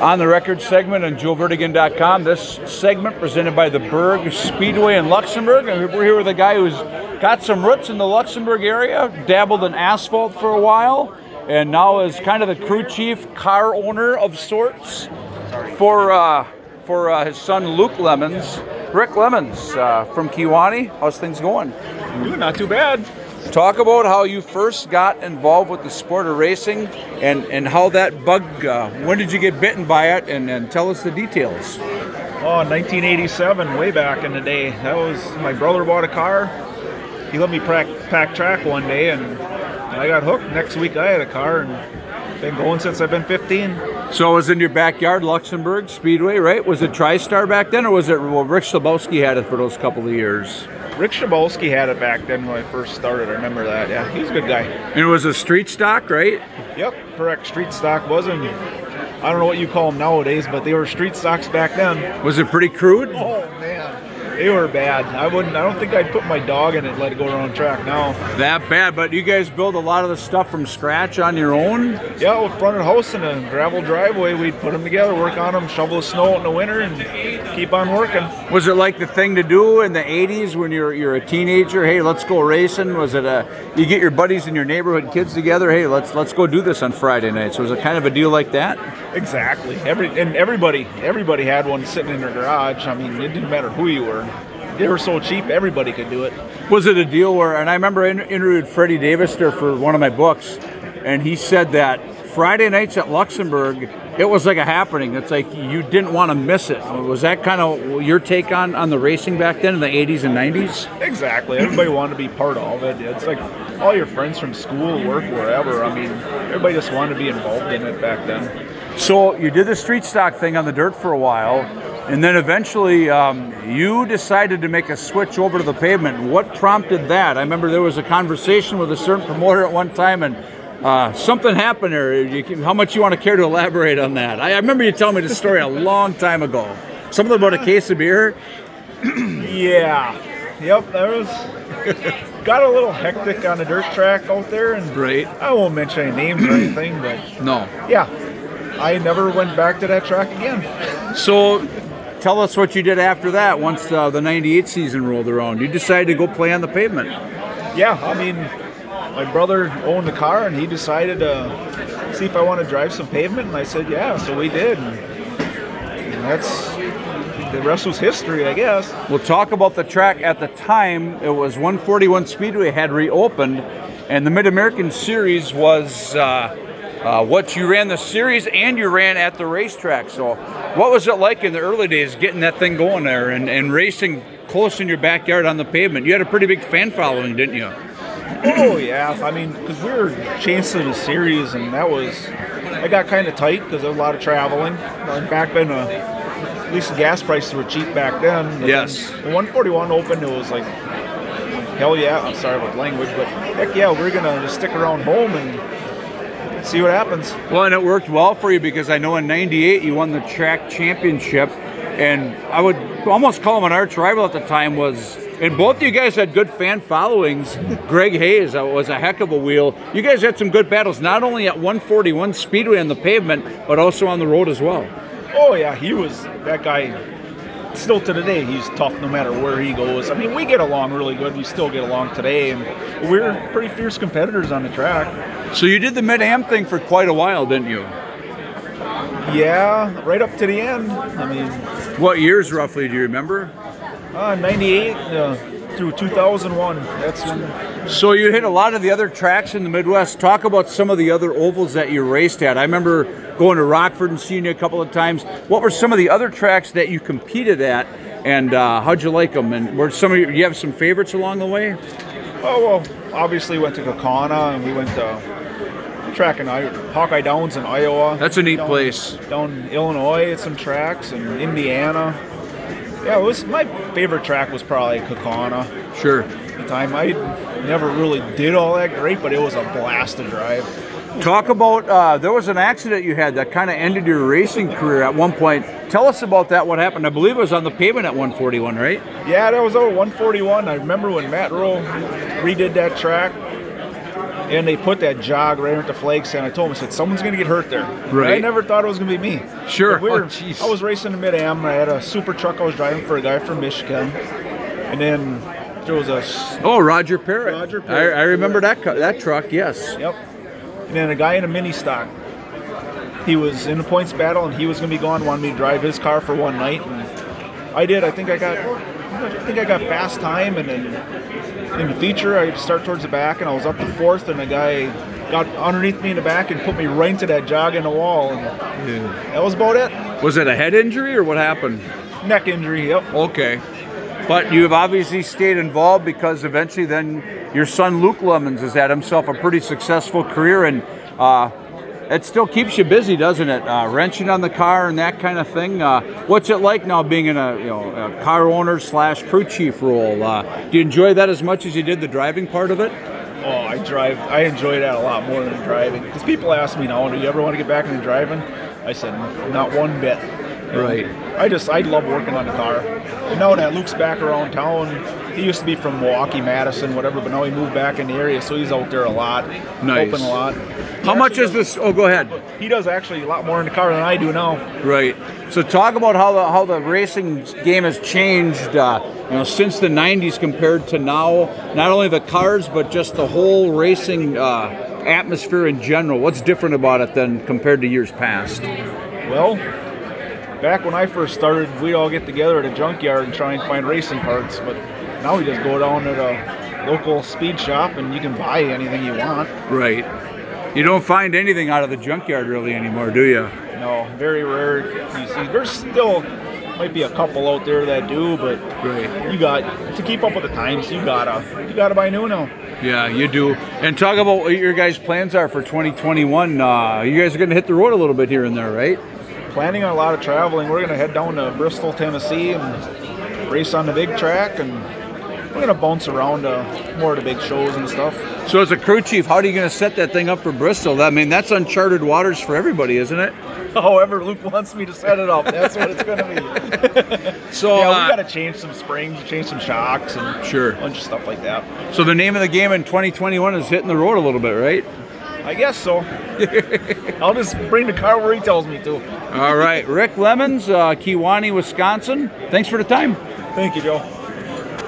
On the record segment on joeverdegan.com. This segment presented by the Berg Speedway in Luxemburg. And we're here with a guy who's got some roots in the Luxemburg area, dabbled in asphalt for a while, and now is kind of the crew chief, car owner of sorts for uh, for uh, his son Luke Lemmens. Rick Lemmens uh, from Kewaunee. How's things going? Not too bad. Talk about how you first got involved with the sport of racing and, and how that bug, uh, when did you get bitten by it, and, and tell us the details. Oh, 1987, way back in the day. That was my brother bought a car. He let me pack, pack track one day, and I got hooked. Next week, I had a car, and been going since I've been 15. So it was in your backyard, Luxemburg Speedway, right? Was it TriStar back then, or was it well, Rick Slabowski had it for those couple of years? Rick Shabolsky had it back then when I first started. I remember that. Yeah, he's a good guy. And it was a street stock, right? Yep, correct. Street stock wasn't. I don't know what you call them nowadays, but they were street stocks back then. Was it pretty crude? Oh they were bad. I wouldn't. I don't think I'd put my dog in it and let it go around track now. That bad, but you guys build a lot of the stuff from scratch on your own. Yeah, with front of house and a gravel driveway, we'd put them together, work on them, shovel the snow out in the winter, and keep on working. Was it like the thing to do in the '80s when you're you're a teenager? Hey, let's go racing. Was it a you get your buddies and your neighborhood kids together? Hey, let's let's go do this on Friday nights. Was it kind of a deal like that? Exactly. Every and everybody everybody had one sitting in their garage. I mean, it didn't matter who you were. They were so cheap, everybody could do it. Was it a deal where? And I remember I interviewed Freddie Davister for one of my books, and he said that Friday nights at Luxemburg, it was like a happening. It's like you didn't want to miss it. Was that kind of your take on on the racing back then in the 80s and 90s? Exactly. Everybody wanted to be part of it. It's like all your friends from school, work, wherever. I mean, everybody just wanted to be involved in it back then. So you did the street stock thing on the dirt for a while, and then eventually um, you decided to make a switch over to the pavement. What prompted that? I remember there was a conversation with a certain promoter at one time, and uh, something happened there. You, how much you want to care to elaborate on that? I, I remember you telling me this story a long time ago. Something about a case of beer. yeah. Yep. There was. got a little hectic on the dirt track out there, and right. I won't mention any names or anything, but no. Yeah. I never went back to that track again. So, tell us what you did after that. Once uh, the '98 season rolled around, you decided to go play on the pavement. Yeah, I mean, my brother owned a car, and he decided to see if I want to drive some pavement, and I said, yeah. So we did. And that's the rest was history, I guess. We'll talk about the track at the time. It was 141 Speedway had reopened, and the Mid American Series was. Uh, uh, what you ran the series and you ran at the racetrack. So, what was it like in the early days getting that thing going there and, and racing close in your backyard on the pavement? You had a pretty big fan following, didn't you? Oh yeah, I mean, because we were chasing the series, and that was I got kind of tight because there was a lot of traveling. Back then, uh, at least the gas prices were cheap back then. Yes. The 141 opened, it was like, hell yeah. I'm sorry about language, but heck yeah, we're gonna stick around home and see what happens. Well, and it worked well for you because I know in '98 you won the track championship, and I would almost call him an arch rival at the time. Was and both of you guys had good fan followings. Greg Hayes uh, was a heck of a wheel. You guys had some good battles, not only at 141 Speedway on the pavement, but also on the road as well. Oh yeah, he was that guy. Still to today, he's tough no matter where he goes. I mean, we get along really good. We still get along today, and we're pretty fierce competitors on the track. So you did the Mid Am thing for quite a while, didn't you? Yeah, right up to the end. I mean, what years roughly do you remember? Uh, 98 uh, through 2001. That's when. So you hit a lot of the other tracks in the Midwest. Talk about some of the other ovals that you raced at. I remember going to Rockford and seeing you a couple of times. What were some of the other tracks that you competed at, and uh, how'd you like them? And were some of you, you have some favorites along the way? Oh well, obviously went to Kaukauna and we went to track in Hawkeye Downs in Iowa. That's a neat down, place. Down Illinois at some tracks and Indiana. Yeah, it was my favorite track was probably Kaukauna. Sure. At the time, I never really did all that great, but it was a blast to drive. Talk about uh, there was an accident you had that kind of ended your racing career at one point. Tell us about that. What happened? I believe it was on the pavement at 141, right? Yeah, that was over 141. I remember when Matt Rowe redid that track. And they put that jog right at the flag stand. I told them, I said, someone's going to get hurt there. Right. I never thought it was going to be me. Sure. But we were- Oh. I was racing the Mid Am. I had a super truck I was driving for a guy from Michigan, and then there was a Oh, Roger Parrott. Roger Parrott. I, I remember that that truck. Yes. Yep. And then a guy in a mini stock. He was in the points battle and he was going to be gone. Wanted me to drive his car for one night, and I did. I think I got, I think I got fast time, and then in the feature I start towards the back, and I was up to fourth, and a guy got underneath me in the back and put me right into that jog in the wall, and that was about it. Was it a head injury or what happened? Neck injury. Yep. Okay. But you have obviously stayed involved because eventually then your son Luke Lemmens has had himself a pretty successful career and uh, it still keeps you busy, doesn't it? Uh, wrenching on the car and that kind of thing. Uh, what's it like now being in a you know a car owner slash crew chief role? Uh, do you enjoy that as much as you did the driving part of it? Oh, I drive. I enjoy that a lot more than driving. Because people ask me now, do you ever want to get back into driving? I said, not one bit. Right. I just, I love working on the car. And now that Luke's back around town, he used to be from Milwaukee, Madison, whatever, but now he moved back in the area, so he's out there a lot, Nice. helping a lot. How much is this? Oh, go ahead. He does actually a lot more in the car than I do now. Right. So talk about how the how the racing game has changed, uh, you know, since the '90s compared to now. Not only the cars, but just the whole racing uh, atmosphere in general. What's different about it than compared to years past? Well, back when I first started, we'd all get together at a junkyard and try and find racing parts, but now we just go down to the local speed shop and you can buy anything you want. Right. You don't find anything out of the junkyard really anymore, do you? No, very rare you see. There's still might be a couple out there that do, but Right. you got to keep up with the times. You gotta you gotta buy new now. Yeah, you do. And talk about what your guys' plans are for 2021. Uh, you guys are going to hit the road a little bit here and there, right? Planning on a lot of traveling. We're gonna head down to Bristol, Tennessee, and race on the big track, and we're gonna bounce around to more of the big shows and stuff. So as a crew chief, how are you going to set that thing up for Bristol? I mean, that's uncharted waters for everybody, isn't it? However, Luke wants me to set it up. That's what it's gonna be. So yeah, uh, we gotta change some springs, change some shocks, and Sure. a bunch of stuff like that. So the name of the game in 2021 is hitting the road a little bit, right? I guess so. I'll just bring the car where he tells me to. All right, Rick Lemmens, uh, Kewaunee, Wisconsin. Thanks for the time. Thank you, Joe.